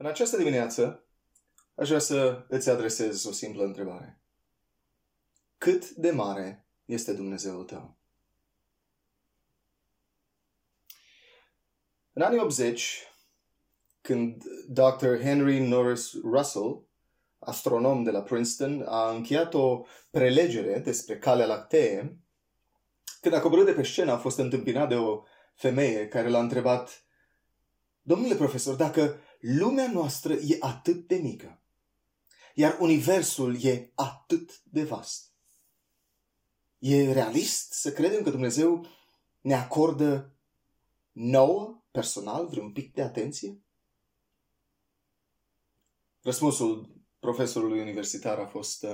În această dimineață aș vrea să îți adresez o simplă întrebare. Cât de mare este Dumnezeul tău? În anii 80, când Dr. Henry Norris Russell, astronom de la Princeton, a încheiat o prelegere despre calea lactee, când a coborât de pe scenă, a fost întâmpinat de o femeie care l-a întrebat Domnule profesor, dacă lumea noastră e atât de mică, iar universul e atât de vast, e realist să credem că Dumnezeu ne acordă nouă, personal, vreun pic de atenție? Răspunsul profesorului universitar a fost,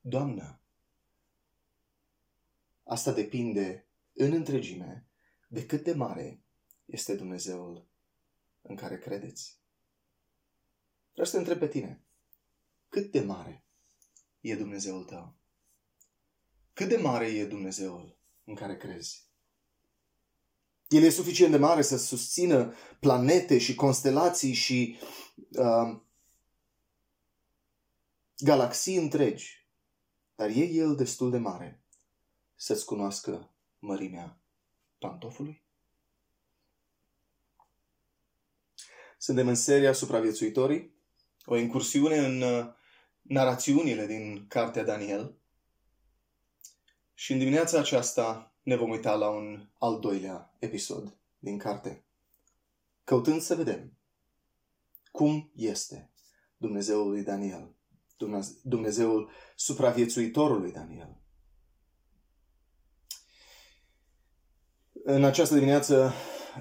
Doamnă, asta depinde în întregime de cât de mare este Dumnezeul în care credeți. Vreau să te întreb pe tine. Cât de mare e Dumnezeul tău? Cât de mare e Dumnezeul în care crezi? El e suficient de mare să susțină planete și constelații și uh, galaxii întregi. Dar e el destul de mare să-ți cunoască mărimea pantofului? Suntem în seria Supraviețuitorii, o incursiune în uh, narațiunile din Cartea Daniel. Și în dimineața aceasta ne vom uita la un al doilea episod din carte, căutând să vedem cum este Dumnezeul lui Daniel, Dumnezeul supraviețuitorului Daniel. În această dimineață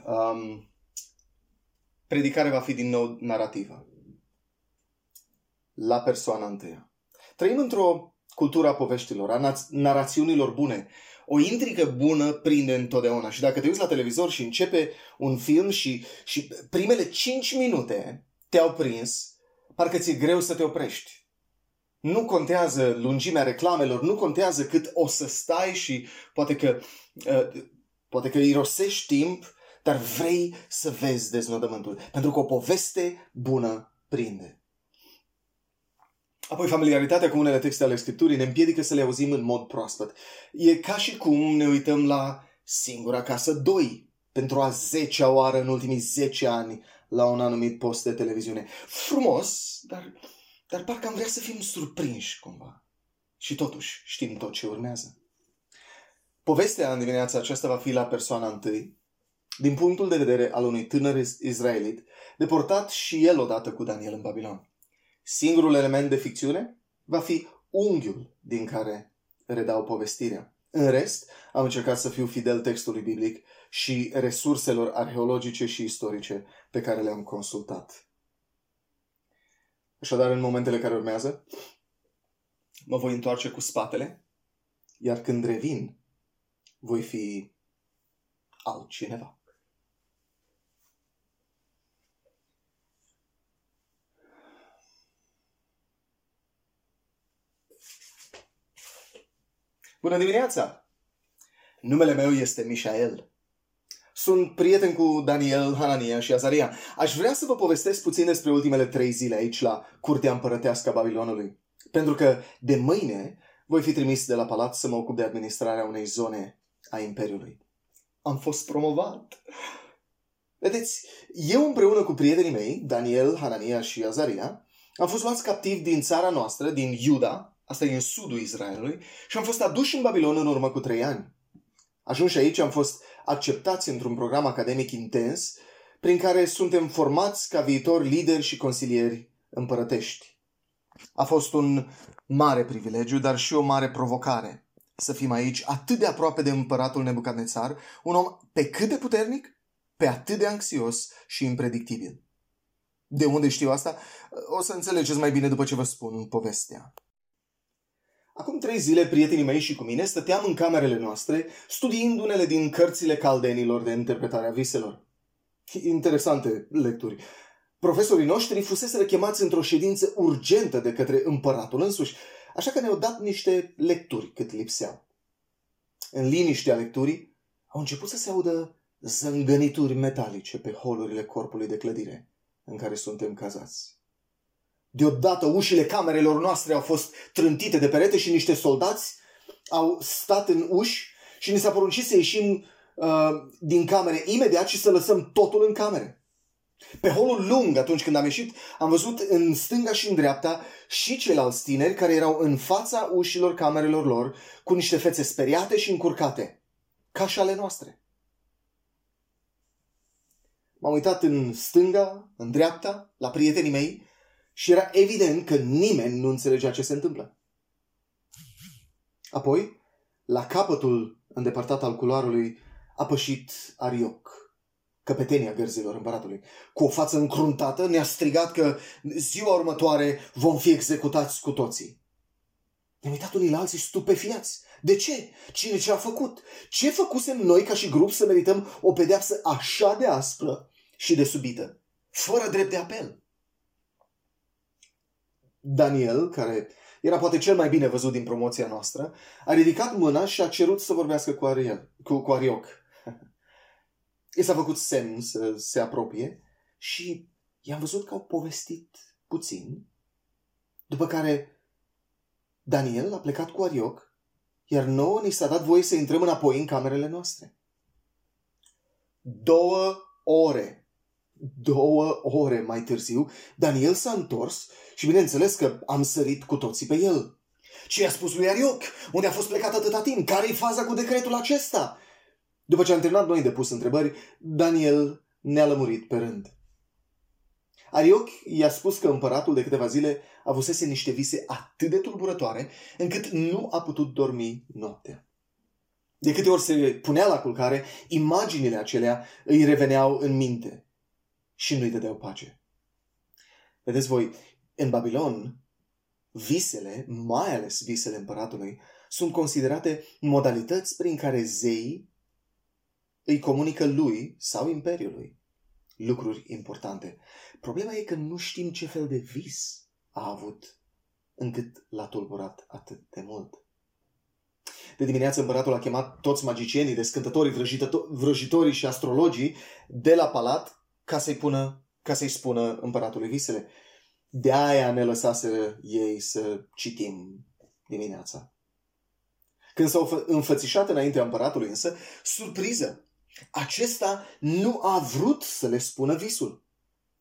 um, predicarea va fi din nou narrativă. La persoana întâia. Trăim într-o cultură a poveștilor, a narațiunilor bune. O intrigă bună prinde întotdeauna. Și dacă te uiți la televizor și începe un film și, și primele 5 minute te-au prins, parcă ți-e greu să te oprești. Nu contează lungimea reclamelor, nu contează cât o să stai și poate că, uh, poate că irosești timp dar vrei să vezi deznodământul. Pentru că o poveste bună prinde. Apoi, familiaritatea cu unele texte ale Scripturii ne împiedică să le auzim în mod proaspăt. E ca și cum ne uităm la Singura Casă 2 pentru a zecea oară în ultimii 10 ani la un anumit post de televiziune. Frumos, dar, dar parcă am vrea să fim surprinși cumva. Și totuși știm tot ce urmează. Povestea în dimineața aceasta va fi la persoana întâi, din punctul de vedere al unui tânăr israelit, deportat și el odată cu Daniel în Babilon. Singurul element de ficțiune va fi unghiul din care redau povestirea. În rest, am încercat să fiu fidel textului biblic și resurselor arheologice și istorice pe care le-am consultat. Așadar, în momentele care urmează, mă voi întoarce cu spatele, iar când revin, voi fi altcineva. Bună dimineața! Numele meu este Mișael. Sunt prieten cu Daniel, Hanania și Azaria. Aș vrea să vă povestesc puțin despre ultimele trei zile aici la Curtea Împărătească a Babilonului. Pentru că de mâine voi fi trimis de la palat să mă ocup de administrarea unei zone a Imperiului. Am fost promovat. Vedeți, eu împreună cu prietenii mei, Daniel, Hanania și Azaria, am fost luați captivi din țara noastră, din Iuda, Asta e în sudul Israelului. Și am fost aduși în Babilon în urmă cu trei ani. Ajunși aici am fost acceptați într-un program academic intens prin care suntem formați ca viitori lideri și consilieri împărătești. A fost un mare privilegiu, dar și o mare provocare să fim aici atât de aproape de împăratul Nebucadnețar, un om pe cât de puternic, pe atât de anxios și impredictibil. De unde știu asta? O să înțelegeți mai bine după ce vă spun povestea. Acum trei zile, prietenii mei și cu mine stăteam în camerele noastre, studiind unele din cărțile caldenilor de interpretare a viselor. Interesante lecturi. Profesorii noștri fusese chemați într-o ședință urgentă de către împăratul însuși, așa că ne-au dat niște lecturi cât lipseau. În liniștea lecturii au început să se audă zângănituri metalice pe holurile corpului de clădire. în care suntem cazați. Deodată ușile camerelor noastre au fost trântite de perete și niște soldați au stat în uși și ni s-a poruncit să ieșim uh, din camere imediat și să lăsăm totul în camere. Pe holul lung, atunci când am ieșit, am văzut în stânga și în dreapta și ceilalți tineri care erau în fața ușilor camerelor lor cu niște fețe speriate și încurcate, ca și ale noastre. M-am uitat în stânga, în dreapta, la prietenii mei și era evident că nimeni nu înțelegea ce se întâmplă. Apoi, la capătul îndepărtat al culoarului, a pășit Arioc, căpetenia gărzilor împăratului. Cu o față încruntată ne-a strigat că ziua următoare vom fi executați cu toții. Ne-am uitat unii la alții stupefiați. De ce? Cine ce a făcut? Ce făcusem noi ca și grup să merităm o pedeapsă așa de aspră și de subită, fără drept de apel? Daniel, care era poate cel mai bine văzut din promoția noastră, a ridicat mâna și a cerut să vorbească cu, Ariel, cu, cu Arioc. I s-a făcut semn să se apropie și i-am văzut că au povestit puțin, după care Daniel a plecat cu Arioc, iar nouă ni s-a dat voie să intrăm înapoi în camerele noastre. Două ore, două ore mai târziu, Daniel s-a întors și bineînțeles că am sărit cu toții pe el. Ce i-a spus lui Arioc? Unde a fost plecat atâta timp? Care-i faza cu decretul acesta? După ce am terminat noi de pus întrebări, Daniel ne-a lămurit pe rând. Arioch i-a spus că împăratul de câteva zile avusese niște vise atât de tulburătoare încât nu a putut dormi noaptea. De câte ori se punea la culcare, imaginile acelea îi reveneau în minte și nu-i dădeau pace. Vedeți voi, în Babilon, visele, mai ales visele împăratului, sunt considerate modalități prin care zeii îi comunică lui sau imperiului lucruri importante. Problema e că nu știm ce fel de vis a avut încât l-a tulburat atât de mult. De dimineață împăratul a chemat toți magicienii, descântătorii, vrăjitorii și astrologii de la palat ca să-i, pună, ca să-i spună împăratului visele. De aia ne lăsase ei să citim dimineața. Când s-au înfățișat înaintea împăratului însă, surpriză, acesta nu a vrut să le spună visul,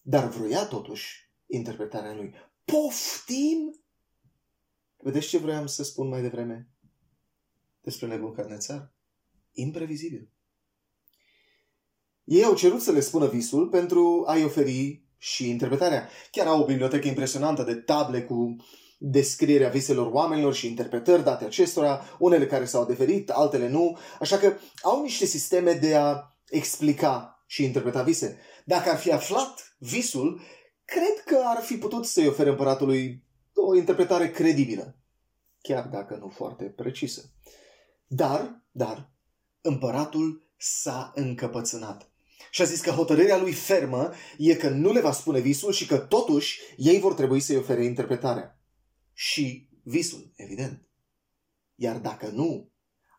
dar vroia totuși interpretarea lui. Poftim! Vedeți ce vroiam să spun mai devreme despre Nebucadnețar? Imprevizibil. Ei au cerut să le spună visul pentru a-i oferi și interpretarea. Chiar au o bibliotecă impresionantă de table cu descrierea viselor oamenilor și interpretări date acestora, unele care s-au adeverit, altele nu, așa că au niște sisteme de a explica și interpreta vise. Dacă ar fi aflat visul, cred că ar fi putut să-i ofere împăratului o interpretare credibilă, chiar dacă nu foarte precisă. Dar, dar, împăratul s-a încăpățânat și a zis că hotărârea lui fermă e că nu le va spune visul și că totuși ei vor trebui să-i ofere interpretarea și visul, evident. Iar dacă nu,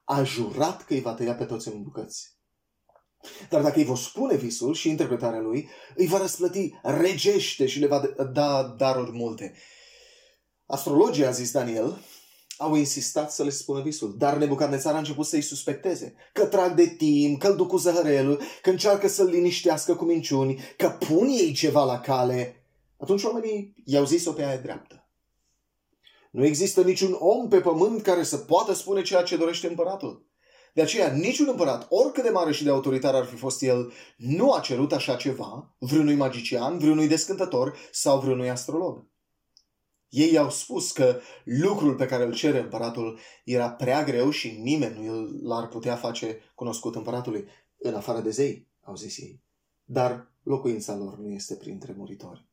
a jurat că îi va tăia pe toți în bucăți. Dar dacă îi vor spune visul și interpretarea lui, îi va răsplăti regește și le va da daruri multe. Astrologii, a zis Daniel, au insistat să le spună visul, dar Nebucadnețar a început să-i suspecteze, că trag de timp, că îl duc cu zăhărelul, că încearcă să-l liniștească cu minciuni, că pun ei ceva la cale. Atunci oamenii i-au zis-o pe aia dreaptă. Nu există niciun om pe pământ care să poată spune ceea ce dorește împăratul. De aceea, niciun împărat, oricât de mare și de autoritar ar fi fost el, nu a cerut așa ceva vreunui magician, vreunui descântător sau vreunui astrolog. Ei au spus că lucrul pe care îl cere împăratul era prea greu și nimeni nu l-ar putea face cunoscut împăratului, în afară de zei, au zis ei. Dar locuința lor nu este printre muritori.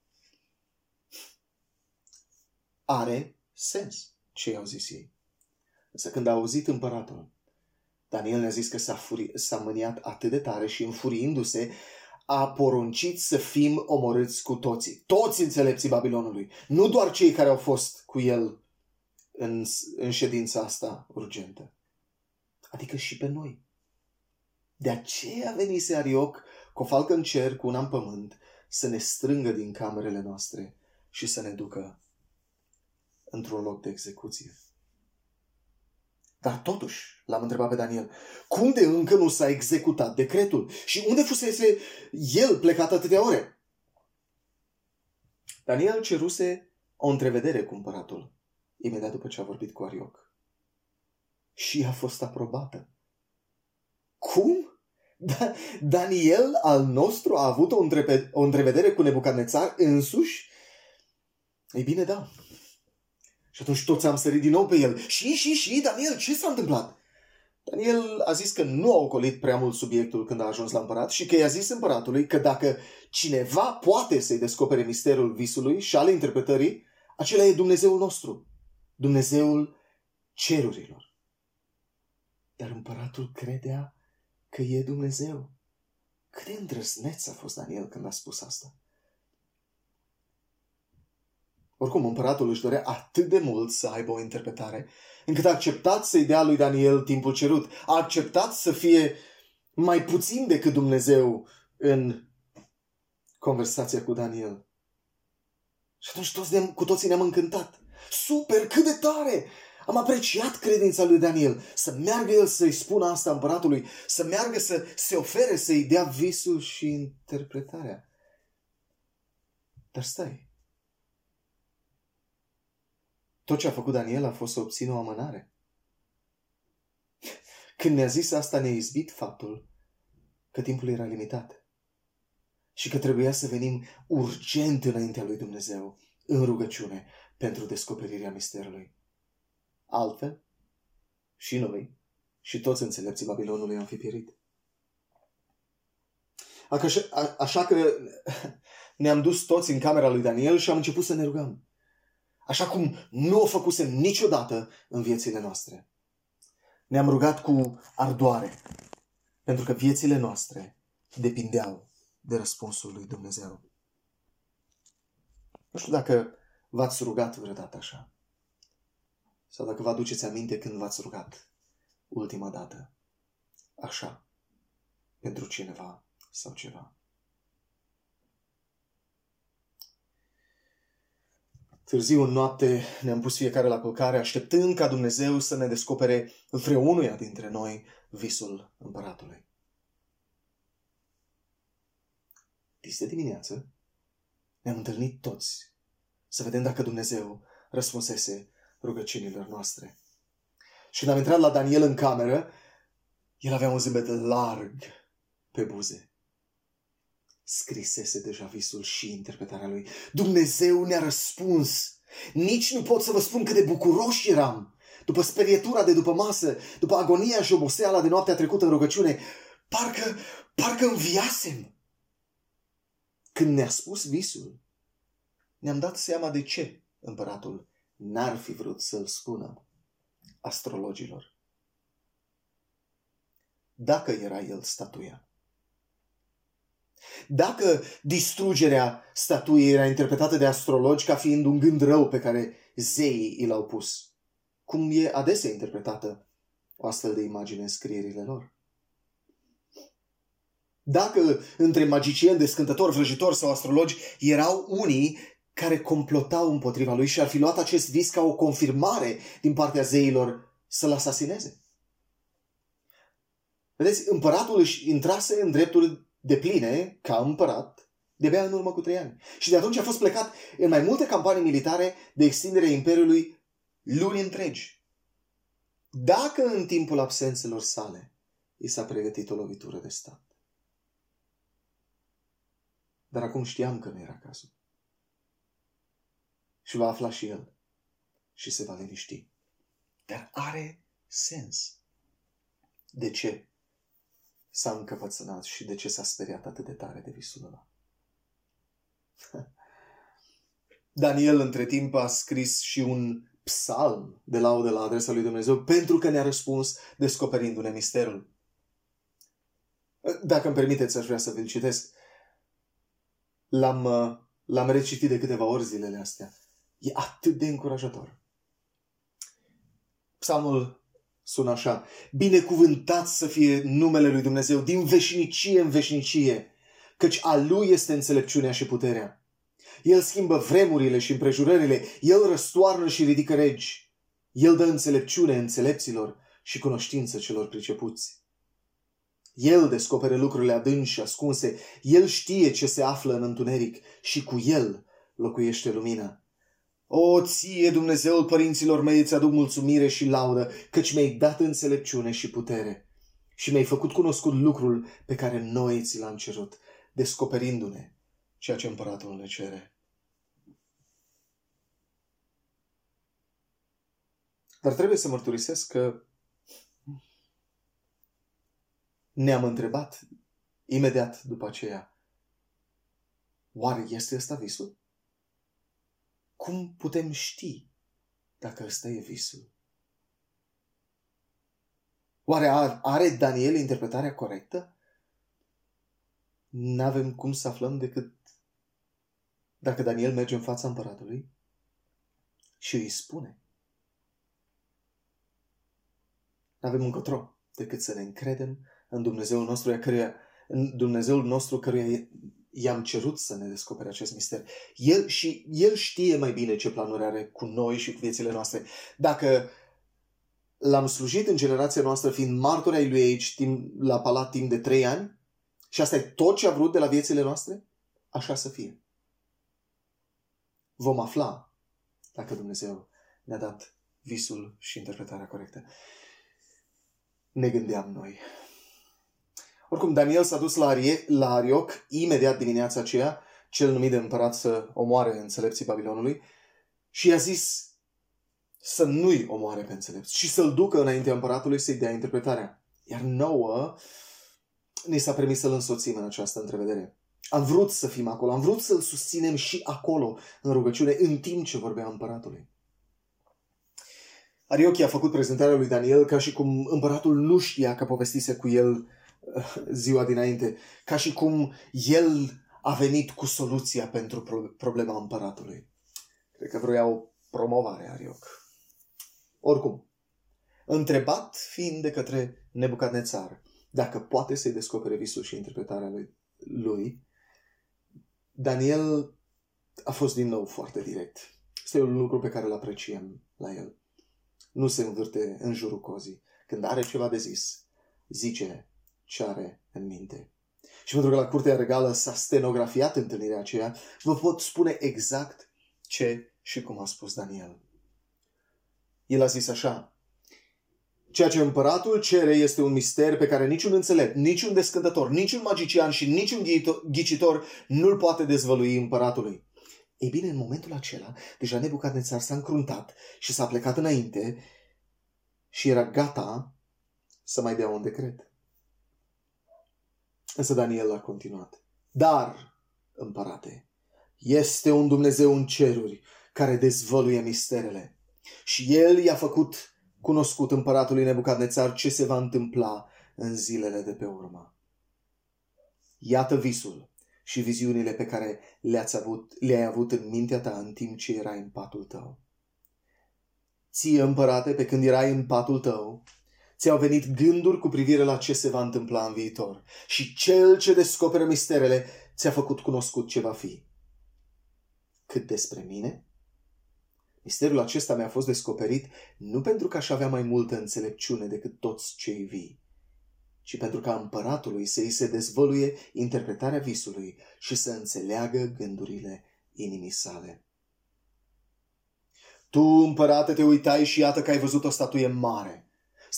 Are sens ce i-au zis ei. Însă când a auzit împăratul, Daniel ne-a zis că s-a, furi- s-a mâniat atât de tare și înfuriindu-se, a poruncit să fim omorâți cu toții. Toți înțelepții Babilonului. Nu doar cei care au fost cu el în, în ședința asta urgentă. Adică și pe noi. De aceea venise Arioc cu o falcă în cer, cu una în pământ, să ne strângă din camerele noastre și să ne ducă într-un loc de execuție. Dar totuși, l-am întrebat pe Daniel, cum de încă nu s-a executat decretul? Și unde fusese el plecat atâtea ore? Daniel ceruse o întrevedere cu împăratul, imediat după ce a vorbit cu Arioc. Și a fost aprobată. Cum? Da, Daniel al nostru a avut o, întrebe- o întrevedere cu Nebucadnețar însuși? Ei bine, da. Și atunci toți am sărit din nou pe el. Și, și, și, Daniel, ce s-a întâmplat? Daniel a zis că nu a ocolit prea mult subiectul când a ajuns la împărat și că i-a zis împăratului că dacă cineva poate să-i descopere misterul visului și ale interpretării, acela e Dumnezeul nostru, Dumnezeul cerurilor. Dar împăratul credea că e Dumnezeu. Cât de îndrăzneț a fost Daniel când a spus asta. Oricum, împăratul își dorea atât de mult să aibă o interpretare, încât a acceptat să-i dea lui Daniel timpul cerut. A acceptat să fie mai puțin decât Dumnezeu în conversația cu Daniel. Și atunci toți ne cu toții ne-am încântat. Super, cât de tare! Am apreciat credința lui Daniel. Să meargă el să-i spună asta împăratului, să meargă să se ofere să-i dea visul și interpretarea. Dar stai, tot ce a făcut Daniel a fost să obțină o amânare. Când ne-a zis asta, ne-a izbit faptul că timpul era limitat și că trebuia să venim urgent înaintea lui Dumnezeu în rugăciune pentru descoperirea misterului. Altfel, și noi și toți înțelepții Babilonului am fi pierit. Așa, așa că ne-am dus toți în camera lui Daniel și am început să ne rugăm așa cum nu o făcusem niciodată în viețile noastre. Ne-am rugat cu ardoare, pentru că viețile noastre depindeau de răspunsul lui Dumnezeu. Nu știu dacă v-ați rugat vreodată așa. Sau dacă vă aduceți aminte când v-ați rugat ultima dată. Așa. Pentru cineva sau ceva. Târziu în noapte ne-am pus fiecare la culcare, așteptând ca Dumnezeu să ne descopere vreunuia dintre noi visul împăratului. Dis de dimineață ne-am întâlnit toți să vedem dacă Dumnezeu răspunsese rugăciunilor noastre. Și când am intrat la Daniel în cameră, el avea un zâmbet larg pe buze scrisese deja visul și interpretarea lui. Dumnezeu ne-a răspuns. Nici nu pot să vă spun cât de bucuroși eram. După sperietura de după masă, după agonia și oboseala de noaptea trecută în rugăciune, parcă, parcă înviasem. Când ne-a spus visul, ne-am dat seama de ce împăratul n-ar fi vrut să-l spună astrologilor. Dacă era el statuia. Dacă distrugerea statuiei era interpretată de astrologi ca fiind un gând rău pe care zeii i l-au pus, cum e adesea interpretată o astfel de imagine în scrierile lor. Dacă între magicieni, descântători, vrăjitori sau astrologi erau unii care complotau împotriva lui și ar fi luat acest vis ca o confirmare din partea zeilor să-l asasineze. Vedeți, împăratul își intrase în dreptul de pline ca împărat de-abia în urmă cu trei ani. Și de atunci a fost plecat în mai multe campanii militare de extindere a Imperiului luni întregi. Dacă în timpul absențelor sale i s-a pregătit o lovitură de stat. Dar acum știam că nu era cazul. Și va afla și el. Și se va liniști. Dar are sens. De ce? S-a încăpățânat și de ce s-a speriat atât de tare de visul ăla. Daniel, între timp, a scris și un psalm de laudă la adresa lui Dumnezeu pentru că ne-a răspuns descoperindu-ne misterul. Dacă îmi permiteți, aș vrea să vi-l citesc. L-am, l-am recitit de câteva ori zilele astea. E atât de încurajator. Psalmul sună așa. Binecuvântat să fie numele lui Dumnezeu din veșnicie în veșnicie. căci a lui este înțelepciunea și puterea. El schimbă vremurile și împrejurările, el răstoarnă și ridică regi. El dă înțelepciune înțelepților și cunoștință celor pricepuți. El descoperă lucrurile adânci și ascunse, El știe ce se află în întuneric și cu El locuiește lumina. O, ție, Dumnezeul părinților mei, îți aduc mulțumire și laudă, căci mi-ai dat înțelepciune și putere și mi-ai făcut cunoscut lucrul pe care noi ți l-am cerut, descoperindu-ne ceea ce împăratul ne cere. Dar trebuie să mărturisesc că ne-am întrebat imediat după aceea, oare este ăsta visul? Cum putem ști dacă ăsta e visul? Oare are Daniel interpretarea corectă? N-avem cum să aflăm decât dacă Daniel merge în fața împăratului și îi spune. N-avem încotro decât să ne încredem în Dumnezeul nostru, căruia, în Dumnezeul nostru căruia i-am cerut să ne descopere acest mister. El, și El știe mai bine ce planuri are cu noi și cu viețile noastre. Dacă l-am slujit în generația noastră fiind martori ai lui aici timp, la palat timp de trei ani și asta e tot ce a vrut de la viețile noastre, așa să fie. Vom afla dacă Dumnezeu ne-a dat visul și interpretarea corectă. Ne gândeam noi. Oricum, Daniel s-a dus la, Arie, la Arioc imediat dimineața aceea, cel numit de împărat să omoare înțelepții Babilonului, și i-a zis să nu-i omoare pe înțelepți și să-l ducă înaintea împăratului să-i dea interpretarea. Iar nouă ni s-a permis să-l însoțim în această întrevedere. Am vrut să fim acolo, am vrut să-l susținem și acolo în rugăciune, în timp ce vorbea împăratului. Ariochi a făcut prezentarea lui Daniel ca și cum împăratul nu știa că povestise cu el ziua dinainte, ca și cum el a venit cu soluția pentru problema împăratului. Cred că vroia o promovare Arioc. Oricum, întrebat fiind de către Nebucadnețar dacă poate să-i descopere visul și interpretarea lui, lui, Daniel a fost din nou foarte direct. Este un lucru pe care îl apreciem la el. Nu se învârte în jurul cozii. Când are ceva de zis, zice ce are în minte. Și pentru că la Curtea Regală s-a stenografiat întâlnirea aceea, vă pot spune exact ce și cum a spus Daniel. El a zis așa, Ceea ce împăratul cere este un mister pe care niciun înțelept, niciun descântător, niciun magician și niciun ghicitor nu-l poate dezvălui împăratului. Ei bine, în momentul acela, deja Nebucadnețar s-a încruntat și s-a plecat înainte și era gata să mai dea un decret. Însă Daniel a continuat. Dar, împărate, este un Dumnezeu în ceruri care dezvăluie misterele. Și el i-a făcut cunoscut împăratului Nebucadnețar ce se va întâmpla în zilele de pe urmă. Iată visul și viziunile pe care le-ați avut, le-ai avut în mintea ta în timp ce erai în patul tău. Ție, împărate, pe când erai în patul tău, ți-au venit gânduri cu privire la ce se va întâmpla în viitor. Și cel ce descoperă misterele ți-a făcut cunoscut ce va fi. Cât despre mine, misterul acesta mi-a fost descoperit nu pentru că aș avea mai multă înțelepciune decât toți cei vii, ci pentru ca împăratului să îi se dezvăluie interpretarea visului și să înțeleagă gândurile inimii sale. Tu, împărate, te uitai și iată că ai văzut o statuie mare –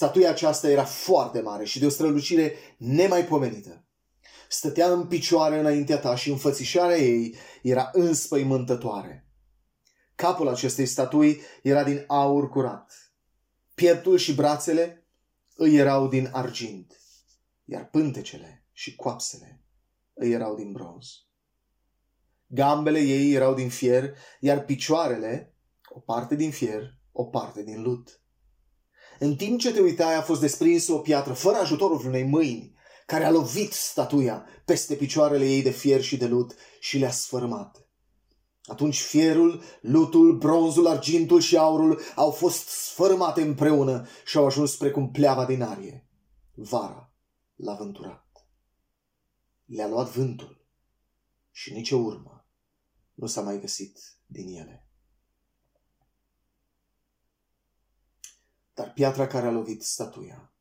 Statuia aceasta era foarte mare și de o strălucire nemaipomenită. Stătea în picioare înaintea ta și înfățișarea ei era înspăimântătoare. Capul acestei statui era din aur curat. Pieptul și brațele îi erau din argint, iar pântecele și coapsele îi erau din bronz. Gambele ei erau din fier, iar picioarele, o parte din fier, o parte din lut. În timp ce te uitai a fost desprinsă o piatră fără ajutorul unei mâini, care a lovit statuia peste picioarele ei de fier și de lut și le-a sfărâmat. Atunci fierul, lutul, bronzul, argintul și aurul au fost sfărâmate împreună și au ajuns precum pleava din arie. Vara l-a vânturat. Le-a luat vântul și nicio urmă nu s-a mai găsit din ele. Dar piatra care a lovit statuia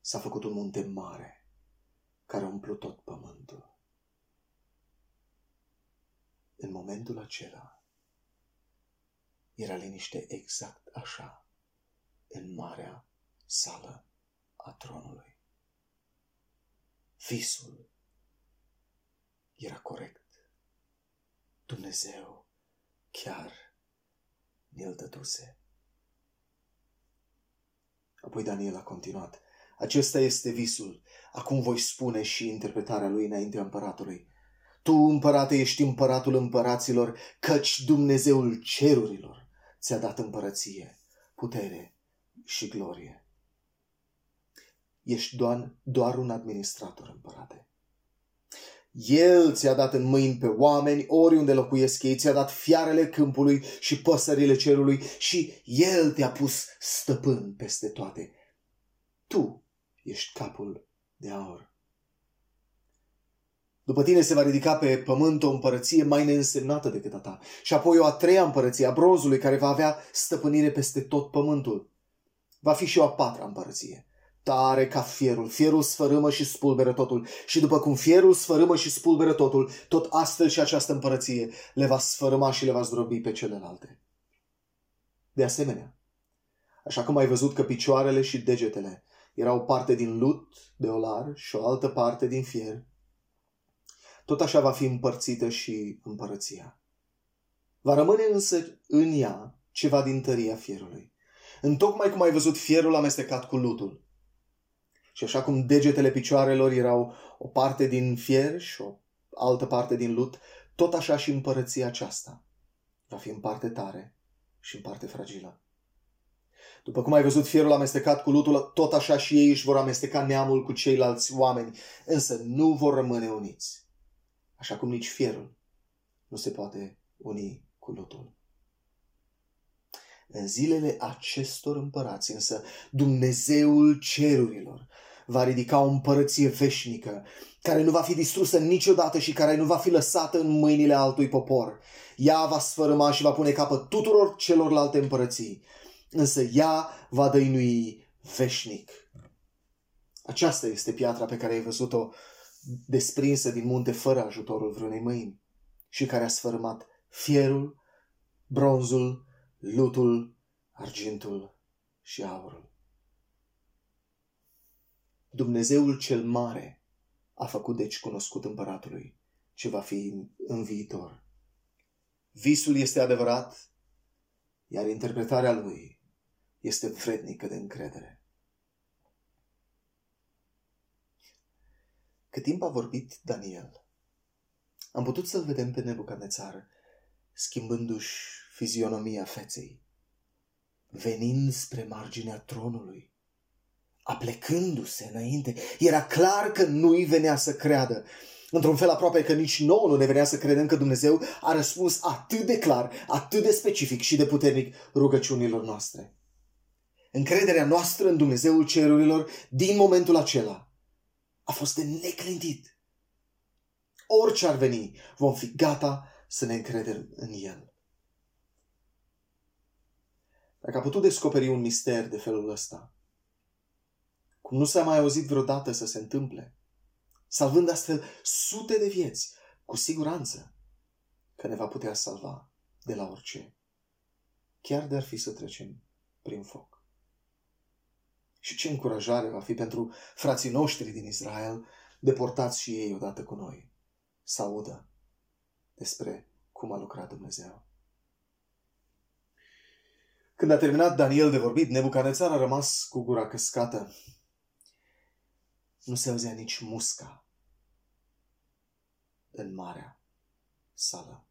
s-a făcut un munte mare care a umplut tot pământul. În momentul acela era liniște exact așa în marea sală a tronului. Visul era corect. Dumnezeu chiar ne-l dăduse. Apoi Daniel a continuat. Acesta este visul. Acum voi spune și interpretarea lui înaintea împăratului. Tu, împărate, ești împăratul împăraților, căci Dumnezeul cerurilor ți-a dat împărăție, putere și glorie. Ești doar, doar un administrator, împărate. El ți-a dat în mâini pe oameni oriunde locuiesc ei, ți-a dat fiarele câmpului și păsările cerului și El te-a pus stăpân peste toate. Tu ești capul de aur. După tine se va ridica pe pământ o împărăție mai neînsemnată decât a ta. Și apoi o a treia împărăție a bronzului care va avea stăpânire peste tot pământul. Va fi și o a patra împărăție. Tare ca fierul. Fierul sfărâmă și spulberă totul. Și după cum fierul sfărâmă și spulberă totul, tot astfel și această împărăție le va sfărâma și le va zdrobi pe celelalte. De asemenea, așa cum ai văzut că picioarele și degetele erau o parte din lut de olar și o altă parte din fier, tot așa va fi împărțită și împărăția. Va rămâne însă în ea ceva din tăria fierului. Întocmai cum ai văzut fierul amestecat cu lutul. Și așa cum degetele picioarelor erau o parte din fier și o altă parte din lut, tot așa și împărăția aceasta va fi în parte tare și în parte fragilă. După cum ai văzut fierul amestecat cu lutul, tot așa și ei își vor amesteca neamul cu ceilalți oameni, însă nu vor rămâne uniți așa cum nici fierul nu se poate uni cu lutul. În zilele acestor împărați, însă, Dumnezeul cerurilor va ridica o împărăție veșnică, care nu va fi distrusă niciodată și care nu va fi lăsată în mâinile altui popor. Ea va sfărâma și va pune capăt tuturor celorlalte împărății, însă ea va dăinui veșnic. Aceasta este piatra pe care ai văzut-o desprinsă din munte fără ajutorul vreunei mâini și care a sfărâmat fierul, bronzul, lutul, argintul și aurul. Dumnezeul cel mare a făcut deci cunoscut împăratului ce va fi în viitor. Visul este adevărat, iar interpretarea lui este vrednică de încredere. Cât timp a vorbit Daniel, am putut să-l vedem pe Nebucadnețar schimbându-și fizionomia feței, venind spre marginea tronului, aplecându-se înainte. Era clar că nu-i venea să creadă. Într-un fel aproape că nici nouă nu ne venea să credem că Dumnezeu a răspuns atât de clar, atât de specific și de puternic rugăciunilor noastre. Încrederea noastră în Dumnezeul cerurilor din momentul acela a fost de neclintit. Orice ar veni, vom fi gata să ne încredem în El. Dacă a putut descoperi un mister de felul ăsta, cum nu s-a mai auzit vreodată să se întâmple, salvând astfel sute de vieți, cu siguranță că ne va putea salva de la orice, chiar de ar fi să trecem prin foc. Și ce încurajare va fi pentru frații noștri din Israel, deportați și ei odată cu noi, să audă despre cum a lucrat Dumnezeu. Când a terminat Daniel de vorbit, Nebucanețar a rămas cu gura căscată. Nu se auzea nici musca în marea sală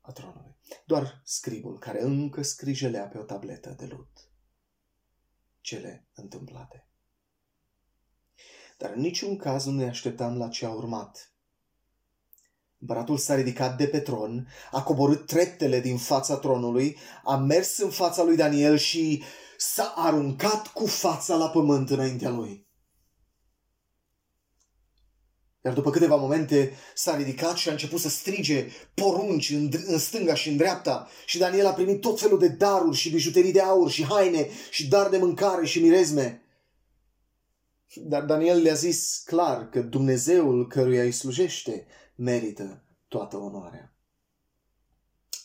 a tronului. Doar scribul care încă scrijelea pe o tabletă de lut cele întâmplate. Dar în niciun caz nu ne așteptam la ce a urmat. Împăratul s-a ridicat de pe tron, a coborât treptele din fața tronului, a mers în fața lui Daniel și s-a aruncat cu fața la pământ înaintea lui. Iar după câteva momente s-a ridicat și a început să strige porunci în, în stânga și în dreapta. Și Daniel a primit tot felul de daruri și bijuterii de aur și haine și dar de mâncare și mirezme. Dar Daniel le-a zis clar că Dumnezeul căruia îi slujește merită toată onoarea.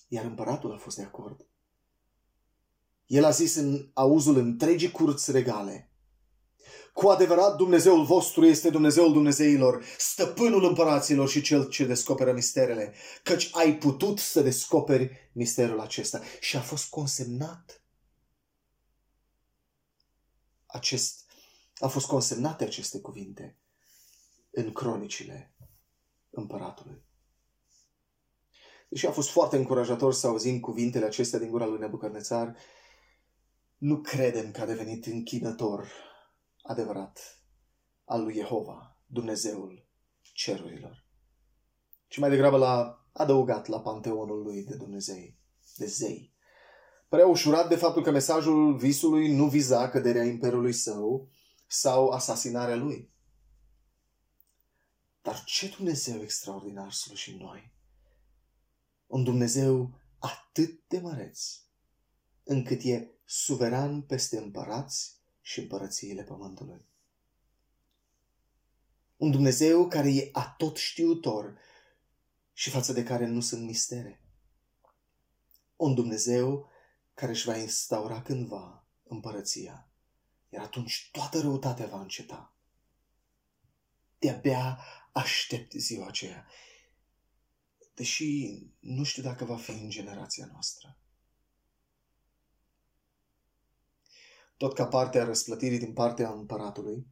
Iar împăratul a fost de acord. El a zis în auzul întregii curți regale, cu adevărat Dumnezeul vostru este Dumnezeul Dumnezeilor, stăpânul împăraților și cel ce descoperă misterele, căci ai putut să descoperi misterul acesta. Și a fost consemnat acest, a fost consemnate aceste cuvinte în cronicile împăratului. Deși a fost foarte încurajator să auzim cuvintele acestea din gura lui Nebucadnețar, nu credem că a devenit închinător adevărat al lui Jehova, Dumnezeul cerurilor. Și mai degrabă l-a adăugat la panteonul lui de Dumnezei, de zei. Părea ușurat de faptul că mesajul visului nu viza căderea imperiului său sau asasinarea lui. Dar ce Dumnezeu extraordinar slujim noi! Un Dumnezeu atât de măreț, încât e suveran peste împărați și împărățiile pământului. Un Dumnezeu care e atot știutor și față de care nu sunt mistere. Un Dumnezeu care își va instaura cândva împărăția, iar atunci toată răutatea va înceta. De-abia aștept ziua aceea, deși nu știu dacă va fi în generația noastră. tot ca parte a răsplătirii din partea împăratului,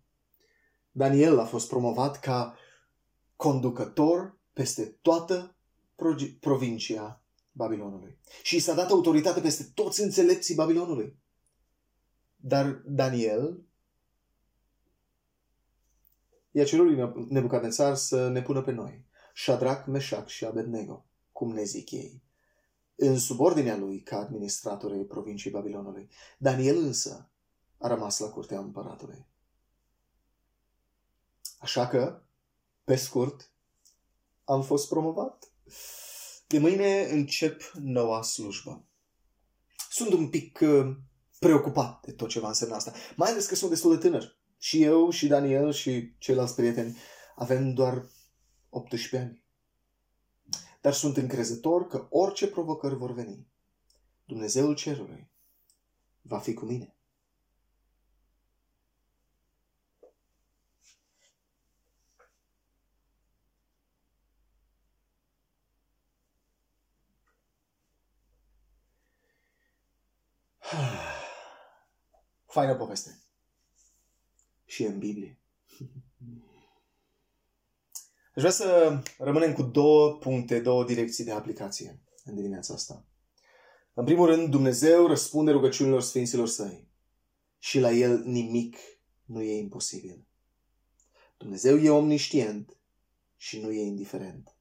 Daniel a fost promovat ca conducător peste toată provincia Babilonului. Și s-a dat autoritate peste toți înțelepții Babilonului. Dar Daniel i-a cerut lui Nebucadnețar să ne pună pe noi, Shadrach, Meshach și Abednego, cum ne zic ei, în subordinea lui ca administrator ai provinciei Babilonului. Daniel însă a rămas la curtea împăratului. Așa că, pe scurt, am fost promovat. De mâine încep noua slujbă. Sunt un pic uh, preocupat de tot ce va însemna asta, mai ales că sunt destul de tânăr. Și eu, și Daniel, și ceilalți prieteni avem doar 18 ani. Dar sunt încrezător că orice provocări vor veni, Dumnezeul Cerului va fi cu mine. Faină poveste. Și în Biblie. Aș vrea să rămânem cu două puncte, două direcții de aplicație în dimineața asta. În primul rând, Dumnezeu răspunde rugăciunilor Sfinților Săi și la El nimic nu e imposibil. Dumnezeu e omniștient și nu e indiferent.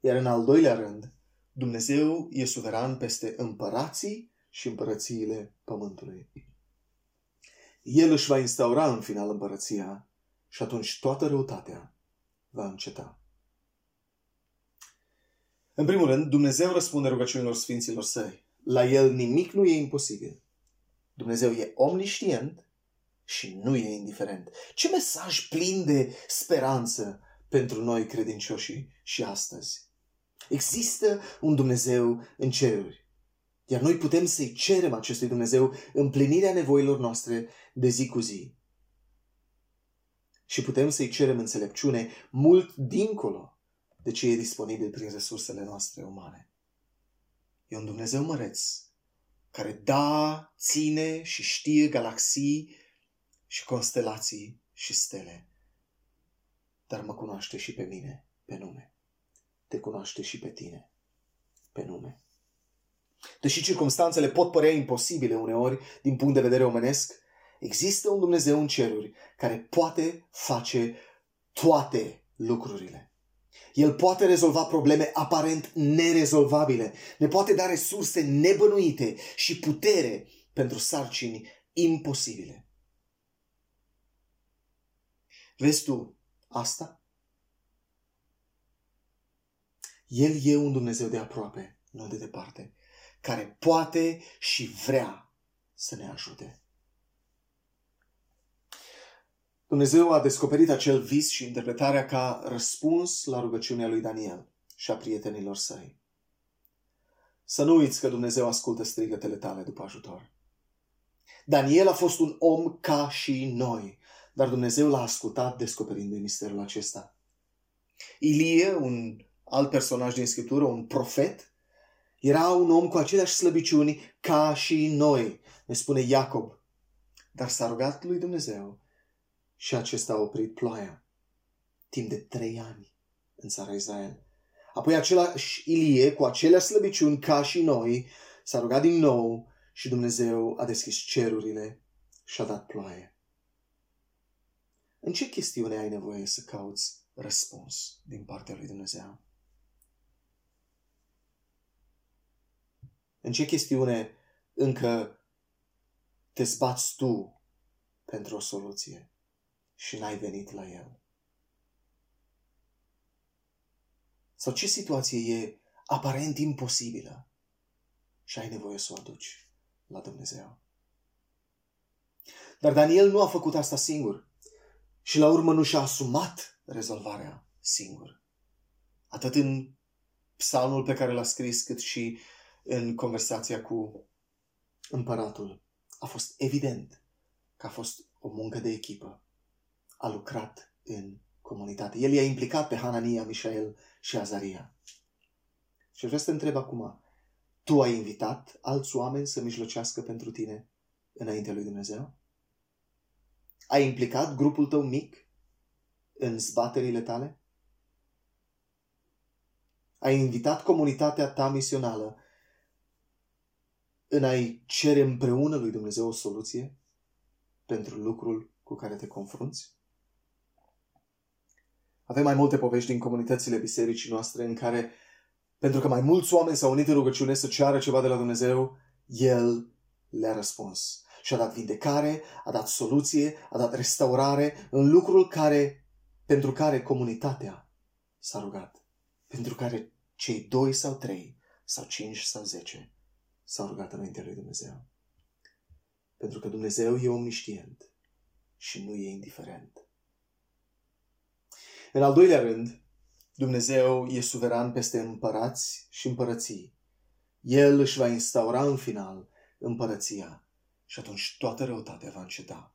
Iar în al doilea rând, Dumnezeu e suveran peste împărații și împărățiile pământului. El își va instaura în final împărăția și atunci toată răutatea va înceta. În primul rând, Dumnezeu răspunde rugăciunilor Sfinților Săi. La El nimic nu e imposibil. Dumnezeu e omniștient și nu e indiferent. Ce mesaj plin de speranță pentru noi credincioși și astăzi. Există un Dumnezeu în ceruri iar noi putem să-i cerem acestui Dumnezeu împlinirea nevoilor noastre de zi cu zi. Și putem să-i cerem înțelepciune mult dincolo de ce e disponibil prin resursele noastre umane. E un Dumnezeu măreț care da, ține și știe galaxii și constelații și stele. Dar mă cunoaște și pe mine, pe nume. Te cunoaște și pe tine, pe nume. Deși circumstanțele pot părea imposibile uneori din punct de vedere omenesc, există un Dumnezeu în ceruri care poate face toate lucrurile. El poate rezolva probleme aparent nerezolvabile, ne poate da resurse nebănuite și putere pentru sarcini imposibile. Vezi tu asta? El e un Dumnezeu de aproape, nu de departe, care poate și vrea să ne ajute. Dumnezeu a descoperit acel vis și interpretarea ca răspuns la rugăciunea lui Daniel și a prietenilor săi. Să nu uiți că Dumnezeu ascultă strigătele tale după ajutor. Daniel a fost un om ca și noi, dar Dumnezeu l-a ascultat descoperind de misterul acesta. Ilie, un alt personaj din Scriptură, un profet, era un om cu aceleași slăbiciuni ca și noi, ne spune Iacob. Dar s-a rugat lui Dumnezeu și acesta a oprit ploaia timp de trei ani în țara Israel. Apoi același Ilie, cu aceleași slăbiciuni ca și noi, s-a rugat din nou și Dumnezeu a deschis cerurile și a dat ploaie. În ce chestiune ai nevoie să cauți răspuns din partea lui Dumnezeu? În ce chestiune încă te zbați tu pentru o soluție și n-ai venit la el? Sau ce situație e aparent imposibilă și ai nevoie să o aduci la Dumnezeu? Dar Daniel nu a făcut asta singur și la urmă nu și-a asumat rezolvarea singur. Atât în psalmul pe care l-a scris, cât și în conversația cu împăratul. A fost evident că a fost o muncă de echipă. A lucrat în comunitate. El i-a implicat pe Hanania, Mișael și Azaria. Și vreau să te întreb acum, tu ai invitat alți oameni să mijlocească pentru tine înaintea lui Dumnezeu? Ai implicat grupul tău mic în zbaterile tale? Ai invitat comunitatea ta misională în a-i cere împreună lui Dumnezeu o soluție pentru lucrul cu care te confrunți? Avem mai multe povești din comunitățile bisericii noastre în care, pentru că mai mulți oameni s-au unit în rugăciune să ceară ceva de la Dumnezeu, El le-a răspuns. Și a dat vindecare, a dat soluție, a dat restaurare în lucrul care, pentru care comunitatea s-a rugat. Pentru care cei doi sau trei sau cinci sau zece s-au rugat înaintea lui Dumnezeu. Pentru că Dumnezeu e omniștient și nu e indiferent. În al doilea rând, Dumnezeu e suveran peste împărați și împărății. El își va instaura în final împărăția și atunci toată răutatea va înceta.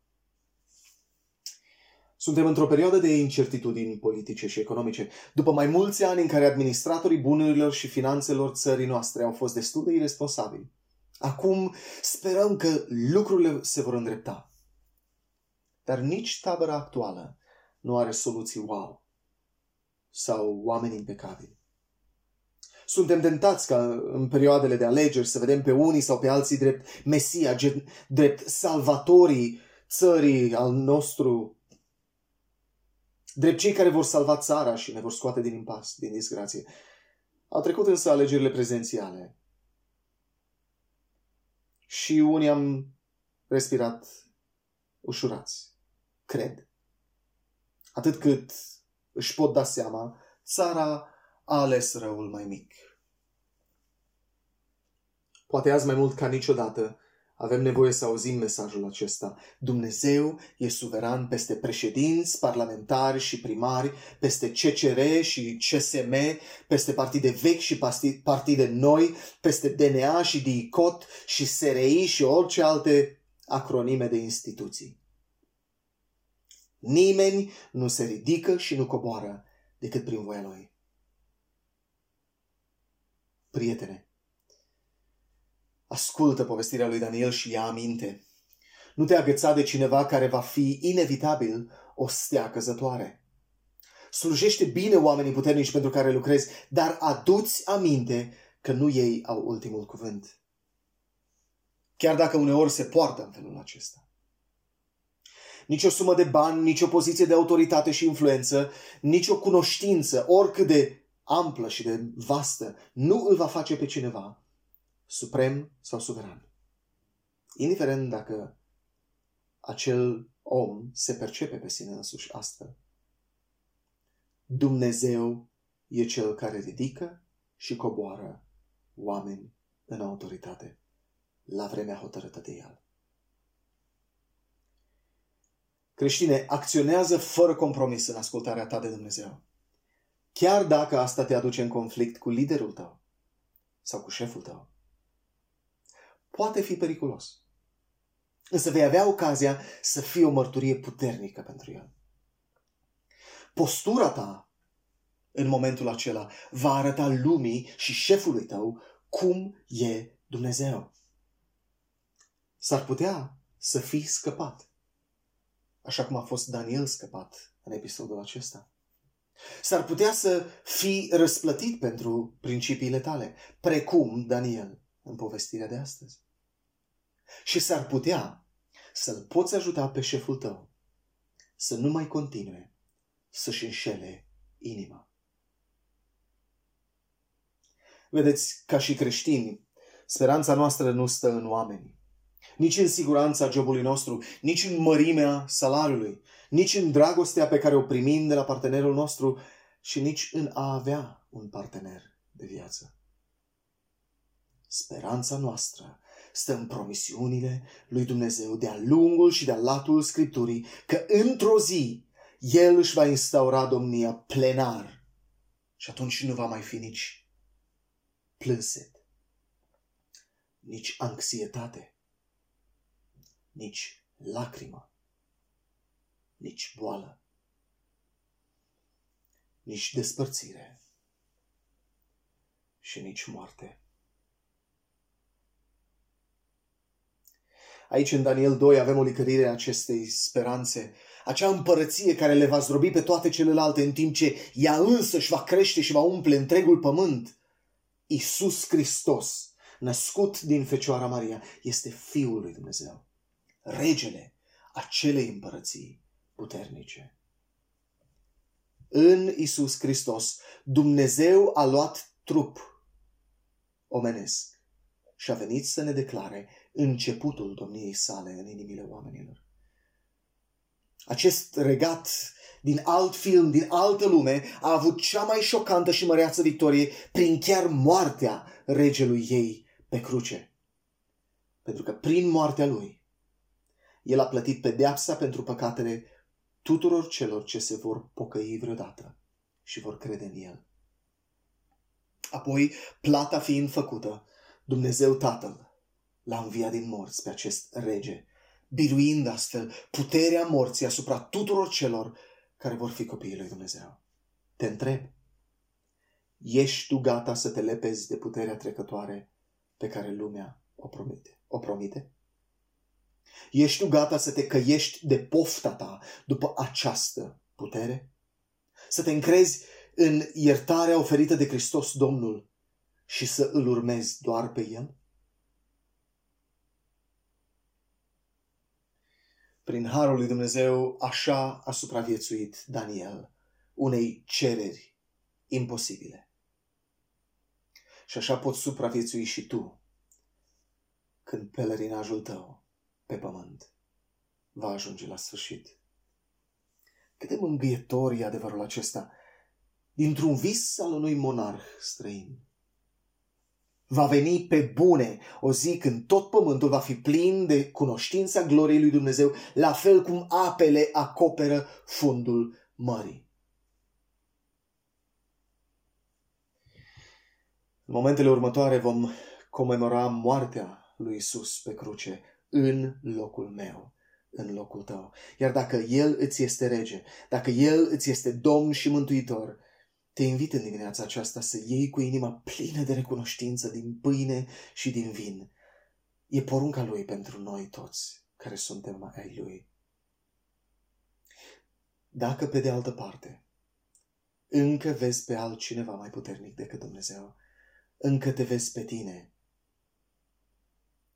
Suntem într-o perioadă de incertitudini politice și economice. După mai mulți ani în care administratorii bunurilor și finanțelor țării noastre au fost destul de irresponsabili, acum sperăm că lucrurile se vor îndrepta. Dar nici tabăra actuală nu are soluții wow sau oameni impecabili. Suntem tentați ca în perioadele de alegeri să vedem pe unii sau pe alții drept Mesia, drept salvatorii țării al nostru, drept cei care vor salva țara și ne vor scoate din impas, din disgrație. Au trecut însă alegerile prezențiale și unii am respirat ușurați, cred. Atât cât își pot da seama, țara a ales răul mai mic. Poate azi mai mult ca niciodată avem nevoie să auzim mesajul acesta. Dumnezeu e suveran peste președinți, parlamentari și primari, peste CCR și CSM, peste partide vechi și partide noi, peste DNA și DICOT și SRI și orice alte acronime de instituții. Nimeni nu se ridică și nu coboară decât prin voia Lui. Prietene, ascultă povestirea lui Daniel și ia aminte. Nu te agăța de cineva care va fi inevitabil o stea căzătoare. Slujește bine oamenii puternici pentru care lucrezi, dar aduți aminte că nu ei au ultimul cuvânt. Chiar dacă uneori se poartă în felul acesta nici o sumă de bani, nici o poziție de autoritate și influență, nici o cunoștință, oricât de amplă și de vastă, nu îl va face pe cineva suprem sau suveran. Indiferent dacă acel om se percepe pe sine însuși astfel. Dumnezeu e cel care ridică și coboară oameni în autoritate la vremea hotărâtă de el. Creștine, acționează fără compromis în ascultarea ta de Dumnezeu. Chiar dacă asta te aduce în conflict cu liderul tău sau cu șeful tău. Poate fi periculos. Însă vei avea ocazia să fii o mărturie puternică pentru el. Postura ta în momentul acela va arăta lumii și șefului tău cum e Dumnezeu. S-ar putea să fii scăpat, așa cum a fost Daniel scăpat în episodul acesta. S-ar putea să fii răsplătit pentru principiile tale, precum Daniel în povestirea de astăzi. Și s-ar putea să-l poți ajuta pe șeful tău să nu mai continue să-și înșele inima. Vedeți, ca și creștini, speranța noastră nu stă în oameni, nici în siguranța jobului nostru, nici în mărimea salariului, nici în dragostea pe care o primim de la partenerul nostru și nici în a avea un partener de viață. Speranța noastră stă în promisiunile lui Dumnezeu de-a lungul și de-a latul Scripturii că într-o zi El își va instaura domnia plenar și atunci nu va mai fi nici plânset, nici anxietate, nici lacrimă, nici boală, nici despărțire și nici moarte. Aici în Daniel 2 avem o licărire a acestei speranțe, acea împărăție care le va zdrobi pe toate celelalte în timp ce ea însă își va crește și va umple întregul pământ. Isus Hristos, născut din Fecioara Maria, este Fiul lui Dumnezeu, regele acelei împărății puternice. În Isus Hristos, Dumnezeu a luat trup omenesc și a venit să ne declare începutul domniei sale în inimile oamenilor. Acest regat din alt film, din altă lume, a avut cea mai șocantă și măreață victorie prin chiar moartea regelui ei pe cruce. Pentru că prin moartea lui, el a plătit pedeapsa pentru păcatele tuturor celor ce se vor pocăi vreodată și vor crede în el. Apoi, plata fiind făcută, Dumnezeu Tatăl l-a înviat din morți pe acest rege, biruind astfel puterea morții asupra tuturor celor care vor fi copiii lui Dumnezeu. Te întreb, ești tu gata să te lepezi de puterea trecătoare pe care lumea o promite? O promite? Ești tu gata să te căiești de pofta ta după această putere? Să te încrezi în iertarea oferită de Hristos Domnul și să îl urmezi doar pe El? Prin harul lui Dumnezeu, așa a supraviețuit Daniel unei cereri imposibile. Și așa poți supraviețui și tu când pelerinajul tău pe pământ va ajunge la sfârșit. Cât de mângâietor e adevărul acesta dintr-un vis al unui monarh străin. Va veni pe bune o zi când tot pământul va fi plin de cunoștința gloriei lui Dumnezeu, la fel cum apele acoperă fundul mării. În momentele următoare vom comemora moartea lui Isus pe cruce în locul meu, în locul tău. Iar dacă El îți este rege, dacă El îți este Domn și Mântuitor, te invit în dimineața aceasta să iei cu inima plină de recunoștință din pâine și din vin. E porunca Lui pentru noi toți care suntem ai Lui. Dacă pe de altă parte încă vezi pe altcineva mai puternic decât Dumnezeu, încă te vezi pe tine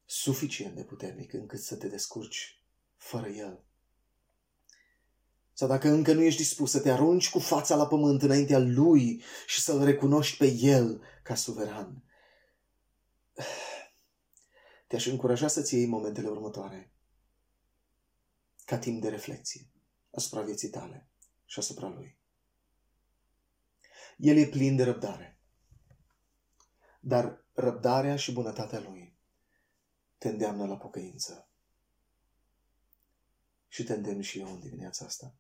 suficient de puternic încât să te descurci fără El, sau dacă încă nu ești dispus să te arunci cu fața la pământ înaintea Lui și să-L recunoști pe El ca suveran, te-aș încuraja să-ți iei momentele următoare ca timp de reflexie asupra vieții tale și asupra Lui. El e plin de răbdare. dar răbdarea și bunătatea Lui te îndeamnă la pocăință. Și te îndemn și eu în dimineața asta.